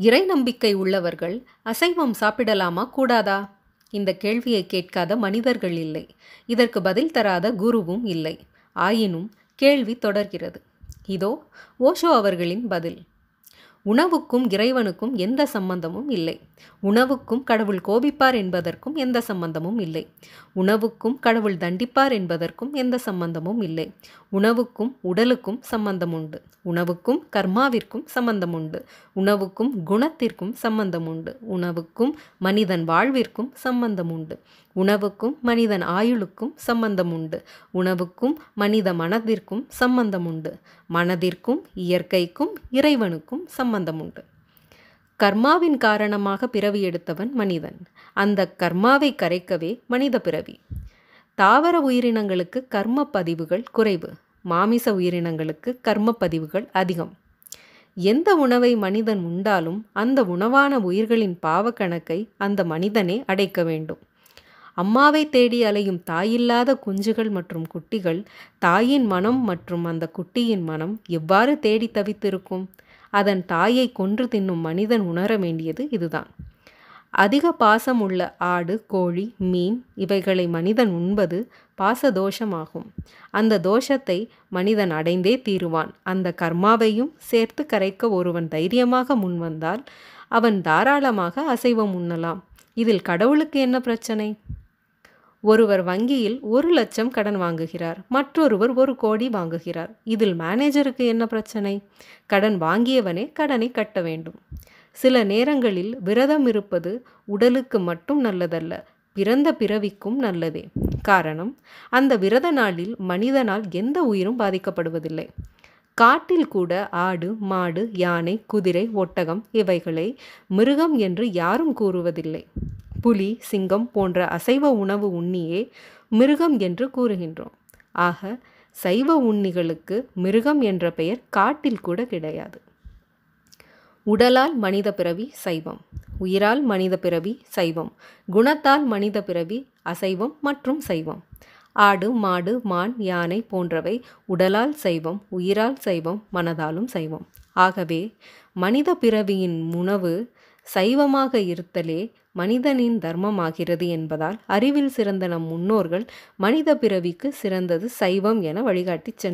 இறை நம்பிக்கை உள்ளவர்கள் அசைவம் சாப்பிடலாமா கூடாதா? இந்த கேள்வியை கேட்காத மனிதர்கள் இல்லை. இதற்கு பதில் தராத குருவும் இல்லை. ஆயினும் கேள்வி தொடர்கிறது. இதோ ஓஷோ அவர்களின் பதில். உணவுக்கும் இறைவனுக்கும் எந்த சம்பந்தமும் இல்லை. உணவுக்கும் கடவுள் கோபிப்பார் என்பதற்கும் எந்த சம்பந்தமும் இல்லை. உணவுக்கும் கடவுள் தண்டிப்பார் என்பதற்கும் எந்த சம்பந்தமும் இல்லை. உணவுக்கும் உடலுக்கும் சம்பந்தம் உண்டு. உணவுக்கும் கர்மாவிற்கும் சம்பந்தம் உண்டு. உணவுக்கும் குணத்திற்கும் சம்பந்தம் உண்டு. உணவுக்கும் மனிதன் வாழ்விற்கும் சம்பந்தம் உண்டு. உணவுக்கும் மனிதன் ஆயுளுக்கும் சம்பந்தம் உண்டு. உணவுக்கும் மனித மனதிற்கும் சம்பந்தம் உண்டு. மனதிற்கும் இயற்கைக்கும் இறைவனுக்கும் சம்பந்தம் உண்டு கர்மாவின் காரணமாக பிறவி எடுத்தவன் மனிதன். அந்த கர்மாவை கரைக்கவே மனித பிறவி. தாவர உயிரினங்களுக்கு கர்ம பதிவுகள் குறைவு. மாமிச உயிரினங்களுக்கு கர்ம பதிவுகள் அதிகம். எந்த உணவை மனிதன் உண்டாலும் அந்த உணவான உயிர்களின் பாவக்கணக்கை அந்த மனிதனே அடைக்க வேண்டும். அம்மாவை தேடி அலையும் தாயில்லாத குஞ்சுகள் மற்றும் குட்டிகள் தாயின் மனம் மற்றும் அந்த குட்டியின் மனம் எவ்வாறு தேடி தவித்திருக்கும்? அதன் தாயை கொன்று தின்னும் மனிதன் உணர வேண்டியது இதுதான். அதிக பாசம் உள்ள ஆடு கோழி மீன் இவைகளை மனிதன் உண்பது பாச தோஷமாகும். அந்த தோஷத்தை மனிதன் அடைந்தே தீருவான். அந்த கர்மாவையும் சேர்த்து கரைக்க ஒருவன் தைரியமாக முன்வந்தால் அவன் தாராளமாக அசைவம் உண்ணலாம். இதில் கடவுளுக்கு என்ன பிரச்சனை? ஒருவர் வங்கியில் ஒரு லட்சம் கடன் வாங்குகிறார் மற்றொருவர் ஒரு கோடி வாங்குகிறார். இதில் மேனேஜருக்கு என்ன பிரச்சனை? கடன் வாங்கியவனே கடனை கட்ட வேண்டும். சில நேரங்களில் விரதம் இருப்பது உடலுக்கு மட்டும் நல்லதல்ல பிறந்த பிறவிக்கும் நல்லதே. காரணம் அந்த விரத நாளில் மனிதனால் எந்த உயிரும் பாதிக்கப்படுவதில்லை. காட்டில் கூட ஆடு மாடு யானை குதிரை ஒட்டகம் இவைகளை மிருகம் என்று யாரும் கூறுவதில்லை. புலி சிங்கம் போன்ற அசைவ உணவு உண்ணியே மிருகம் என்று கூறுகின்றோம். ஆக சைவ உண்ணிகளுக்கு மிருகம் என்ற பெயர் காட்டில் கூட கிடையாது. உடலால் மனித பிறவி சைவம் உயிரால் மனித பிறவி சைவம் குணத்தால் மனித பிறவி அசைவம் மற்றும் சைவம். ஆடு மாடு மான் யானை போன்றவை உடலால் சைவம் உயிரால் சைவம் மனதாலும் சைவம். ஆகவே மனித பிறவியின் உணவு சைவமாக இருத்தலே மனிதனின் தர்மமாகிறது என்பதால் அறிவில் சிறந்த நம் முன்னோர்கள் மனித பிறவிக்கு சிறந்தது சைவம் என வழிகாட்டி சென்றனர்.